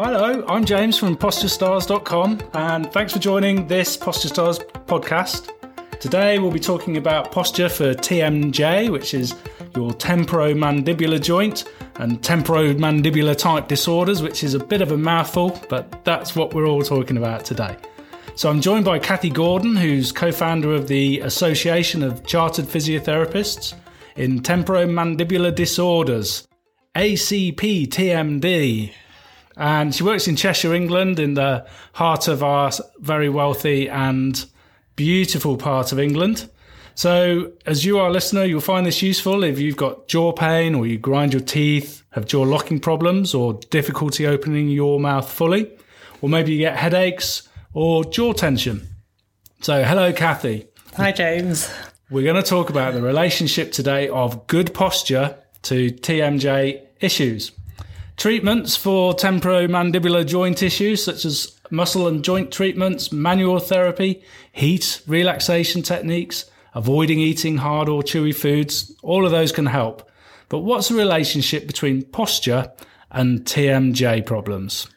Hello, I'm James from PostureStars.com, and thanks for joining this Posture Stars podcast. Today we'll be talking about posture for TMJ, which is your temporomandibular joint, and temporomandibular type disorders, which is a bit of a mouthful, but that's what we're all talking about today. So I'm joined by Kathy Gordon, who's co founder of the Association of Chartered Physiotherapists in Temporomandibular Disorders, ACP TMD. And she works in Cheshire, England, in the heart of our very wealthy and beautiful part of England. So, as you are a listener, you'll find this useful if you've got jaw pain or you grind your teeth, have jaw locking problems, or difficulty opening your mouth fully, or maybe you get headaches or jaw tension. So, hello, Kathy. Hi, James. We're going to talk about the relationship today of good posture to TMJ issues. Treatments for temporomandibular joint issues such as muscle and joint treatments, manual therapy, heat, relaxation techniques, avoiding eating hard or chewy foods, all of those can help. But what's the relationship between posture and TMJ problems?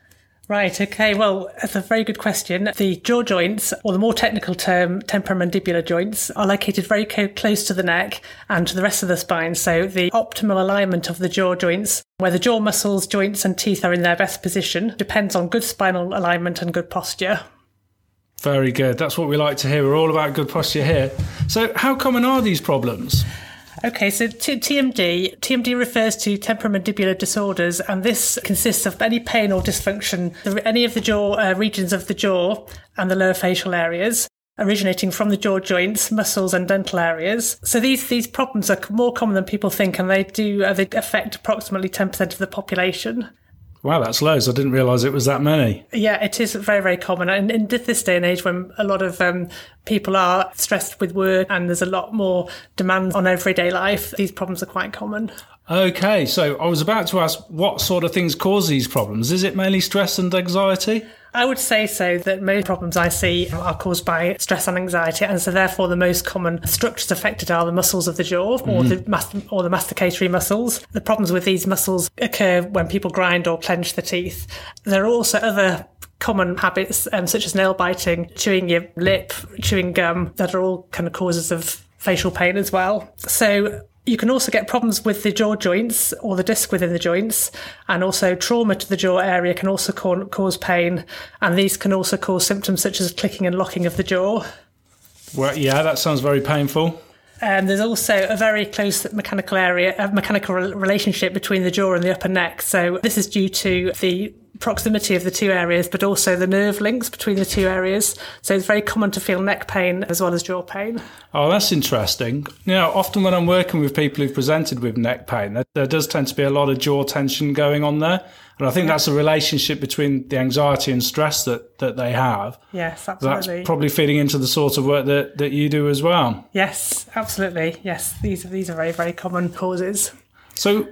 Right, okay. Well, that's a very good question. The jaw joints, or the more technical term, temporomandibular joints, are located very co- close to the neck and to the rest of the spine. So the optimal alignment of the jaw joints, where the jaw muscles, joints, and teeth are in their best position, depends on good spinal alignment and good posture. Very good. That's what we like to hear. We're all about good posture here. So, how common are these problems? Okay, so t- TMD. TMD refers to temporomandibular disorders, and this consists of any pain or dysfunction, any of the jaw uh, regions of the jaw and the lower facial areas, originating from the jaw joints, muscles, and dental areas. So these these problems are more common than people think, and they do uh, they affect approximately ten percent of the population. Wow, that's loads. I didn't realise it was that many. Yeah, it is very, very common. And in this day and age, when a lot of um, people are stressed with work and there's a lot more demand on everyday life, these problems are quite common. Okay, so I was about to ask what sort of things cause these problems. Is it mainly stress and anxiety? I would say so that most problems I see are caused by stress and anxiety, and so therefore the most common structures affected are the muscles of the jaw or the mast- or the masticatory muscles. The problems with these muscles occur when people grind or clench the teeth. There are also other common habits um, such as nail biting, chewing your lip, chewing gum that are all kind of causes of facial pain as well. So you can also get problems with the jaw joints or the disc within the joints, and also trauma to the jaw area can also cause pain, and these can also cause symptoms such as clicking and locking of the jaw. Well, yeah, that sounds very painful. And there's also a very close mechanical area, a mechanical relationship between the jaw and the upper neck. So this is due to the proximity of the two areas, but also the nerve links between the two areas. So it's very common to feel neck pain as well as jaw pain. Oh, that's interesting. You know, often when I'm working with people who've presented with neck pain, there, there does tend to be a lot of jaw tension going on there. And I think that's a relationship between the anxiety and stress that, that they have. Yes, absolutely. That's probably feeding into the sort of work that, that you do as well. Yes, absolutely. Yes, these, these are very, very common causes. So,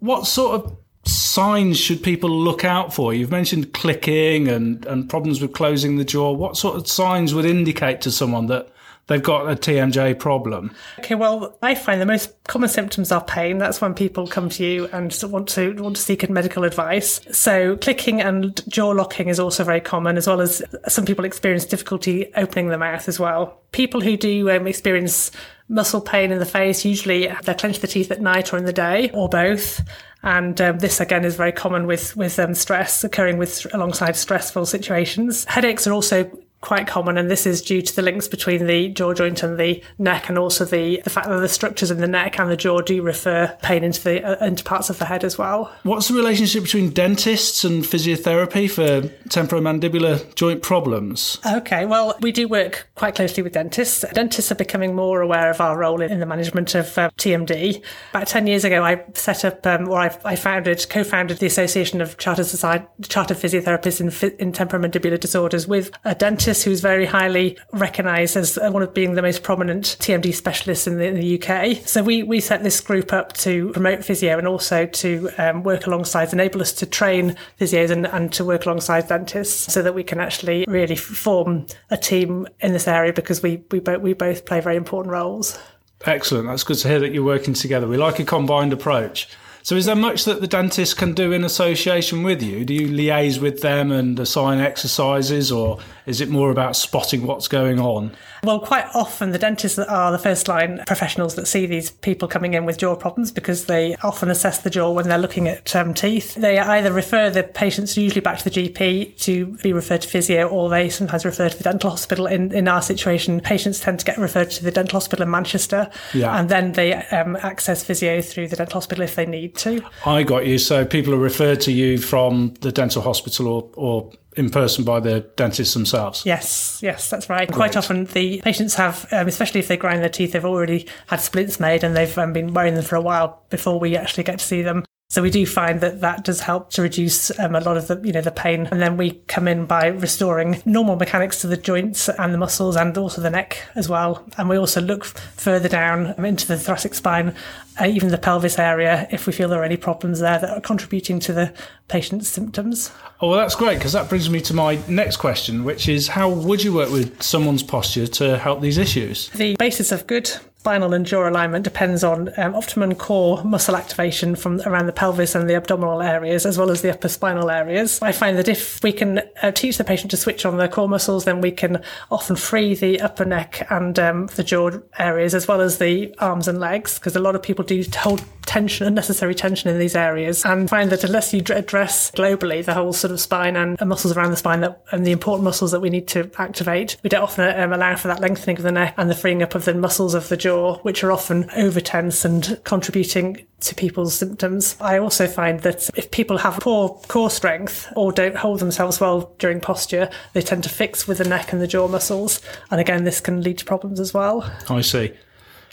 what sort of signs should people look out for? You've mentioned clicking and, and problems with closing the jaw. What sort of signs would indicate to someone that they've got a TMJ problem? Okay, well, I find the most common symptoms are pain. That's when people come to you and want to want to seek medical advice. So, clicking and jaw locking is also very common, as well as some people experience difficulty opening the mouth as well. People who do um, experience muscle pain in the face usually they clench the teeth at night or in the day, or both. And um, this again is very common with with um, stress occurring with alongside stressful situations. Headaches are also quite common, and this is due to the links between the jaw joint and the neck, and also the, the fact that the structures in the neck and the jaw do refer pain into the uh, into parts of the head as well. What's the relationship between dentists and physiotherapy for temporomandibular joint problems? Okay, well, we do work quite closely with dentists. Dentists are becoming more aware of our role in the management of uh, TMD. About 10 years ago, I set up, um, or I, I founded, co-founded the Association of Chartered, Society, Chartered Physiotherapists in, in Temporomandibular Disorders with a dentist who's very highly recognised as one of being the most prominent TMD specialists in the, in the UK. So we, we set this group up to promote physio and also to um, work alongside, enable us to train physios and, and to work alongside dentists so that we can actually really form a team in this area because we, we, both, we both play very important roles. Excellent. That's good to hear that you're working together. We like a combined approach. So, is there much that the dentist can do in association with you? Do you liaise with them and assign exercises, or is it more about spotting what's going on? Well, quite often the dentists are the first line professionals that see these people coming in with jaw problems because they often assess the jaw when they're looking at um, teeth. They either refer the patients usually back to the GP to be referred to physio, or they sometimes refer to the dental hospital. In, in our situation, patients tend to get referred to the dental hospital in Manchester, Yeah. and then they um, access physio through the dental hospital if they need to. I got you. So, people are referred to you from the dental hospital or, or in person by the dentists themselves. Yes, yes, that's right. Quite often the patients have, um, especially if they grind their teeth, they've already had splints made and they've um, been wearing them for a while before we actually get to see them. So we do find that that does help to reduce um, a lot of the, you know, the pain. And then we come in by restoring normal mechanics to the joints and the muscles and also the neck as well. And we also look further down into the thoracic spine, uh, even the pelvis area, if we feel there are any problems there that are contributing to the patient's symptoms. Oh, well, that's great because that brings me to my next question, which is how would you work with someone's posture to help these issues? The basis of good spinal and jaw alignment depends on um, optimum core muscle activation from around the pelvis and the abdominal areas, as well as the upper spinal areas. I find that if we can uh, teach the patient to switch on their core muscles, then we can often free the upper neck and um, the jaw areas, as well as the arms and legs, because a lot of people do hold tension, unnecessary tension in these areas, and find that unless you dr- address globally the whole sort of spine and uh, muscles around the spine that and the important muscles that we need to activate, we don't often um, allow for that lengthening of the neck and the freeing up of the muscles of the jaw, which are often over tense and contributing to people's symptoms. I also find that if people have poor core strength or don't hold themselves well during posture, they tend to fix with the neck and the jaw muscles, and again, this can lead to problems as well. I see.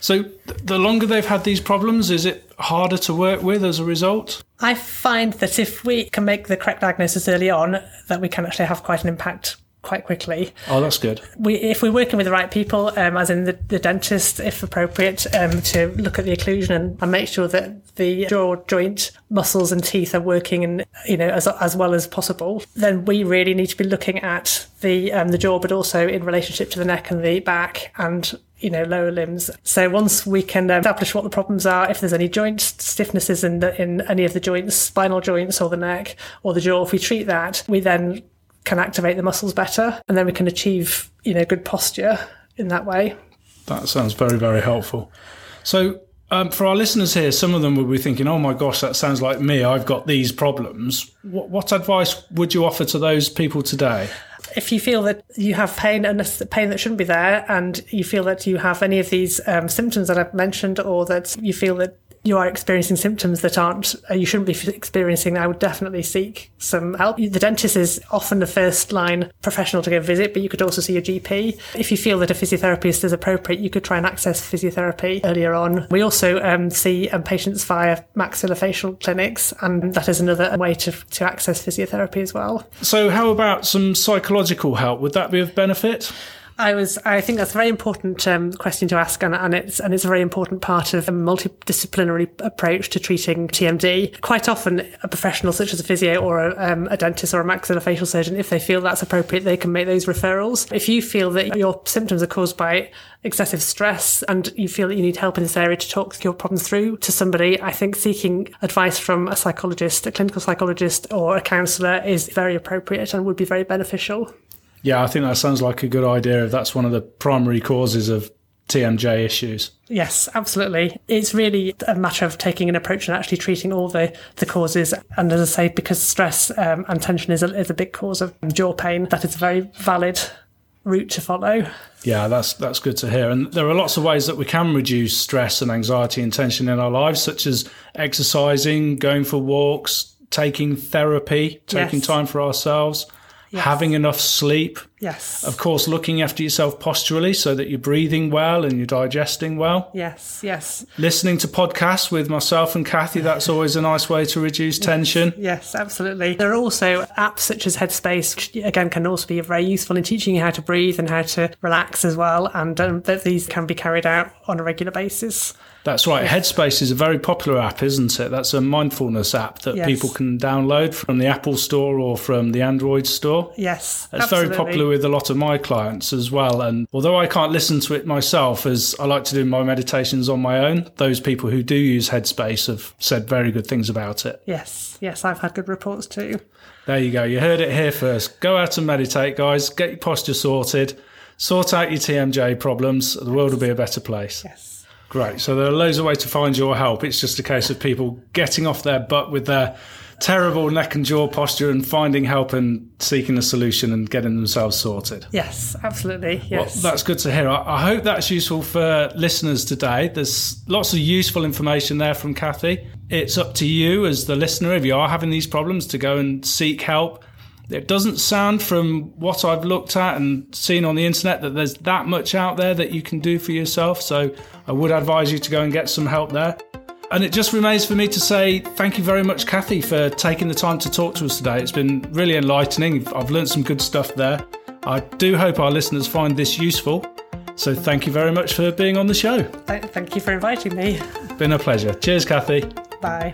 So, the longer they've had these problems, is it harder to work with as a result? I find that if we can make the correct diagnosis early on, that we can actually have quite an impact quite quickly. Oh, that's good. We, if we're working with the right people, um, as in the, the dentist, if appropriate, um, to look at the occlusion and, and make sure that the jaw joint muscles and teeth are working and you know as as well as possible, then we really need to be looking at the um, the jaw, but also in relationship to the neck and the back and you know lower limbs. So once we can um, establish what the problems are, if there's any joint stiffnesses in the, in any of the joints, spinal joints or the neck or the jaw, if we treat that, we then can activate the muscles better, and then we can achieve you know good posture in that way. That sounds very, very helpful. So, um, for our listeners here, some of them will be thinking, oh my gosh, that sounds like me. I've got these problems. What, what advice would you offer to those people today? if you feel that you have pain and pain that shouldn't be there, and you feel that you have any of these um, symptoms that I've mentioned, or that you feel that you are experiencing symptoms that aren't uh, you shouldn't be experiencing, I would definitely seek some help. The dentist is often the first line professional to go visit, but you could also see a GP. If you feel that a physiotherapist is appropriate, you could try and access physiotherapy earlier on. We also um, see um, patients via maxillofacial clinics, and that is another way to, to access physiotherapy as well. So, how about some psychological help? Would that be of benefit? I was. I think that's a very important um, question to ask, and, and, it's and it's a very important part of a multidisciplinary approach to treating TMD. Quite often, a professional such as a physio or a, um, a dentist or a maxillofacial surgeon, if they feel that's appropriate, they can make those referrals. If you feel that your symptoms are caused by excessive stress and you feel that you need help in this area to talk your problems through to somebody, I think seeking advice from a psychologist, a clinical psychologist, or a counsellor is very appropriate and would be very beneficial. Yeah, I think that sounds like a good idea if that's one of the primary causes of TMJ issues. Yes, absolutely. It's really a matter of taking an approach and actually treating all the, the causes. And as I say, because stress um, and tension is a, is a big cause of jaw pain, that is a very valid route to follow. Yeah, that's that's good to hear. And there are lots of ways that we can reduce stress and anxiety and tension in our lives, such as exercising, going for walks, taking therapy, taking Yes. time for ourselves, having enough sleep. Yes. Of course, looking after yourself posturally so that you're breathing well and you're digesting well. Yes, yes, Listening to podcasts with myself and Kathy, that's always a nice way to reduce tension. yes, absolutely. There are also apps such as Headspace, which again can also be very useful in teaching you how to breathe and how to relax as well. And um, that these can be carried out on a regular basis. That's right. Headspace is a very popular app, isn't it? That's a mindfulness app that Yes. people can download from the Apple Store or from the Android store. Yes, It's absolutely. very popular with a lot of my clients as well. And although I can't listen to it myself, as I like to do my meditations on my own, those people who do use Headspace have said very good things about it. Yes, yes, I've had good reports too. There you go. You heard it here first. Go out and meditate, guys. Get your posture sorted. Sort out your TMJ problems. The world will be a better place. Yes. Great. So there are loads of ways to find your help. It's just a case of people getting off their butt with their terrible neck and jaw posture and finding help and seeking a solution and getting themselves sorted. Yes, absolutely. Yes. Well, that's good to hear. I, I hope that's useful for listeners today. There's lots of useful information there from Kathy. It's up to you as the listener, if you are having these problems, to go and seek help. It doesn't sound from what I've looked at and seen on the internet that there's that much out there that you can do for yourself. So I would advise you to go and get some help there. And it just remains for me to say thank you very much, Kathy, for taking the time to talk to us today. It's been really enlightening. I've learned some good stuff there. I do hope our listeners find this useful. So thank you very much for being on the show. Thank you for inviting me. Been a pleasure. Cheers, Kathy. Bye.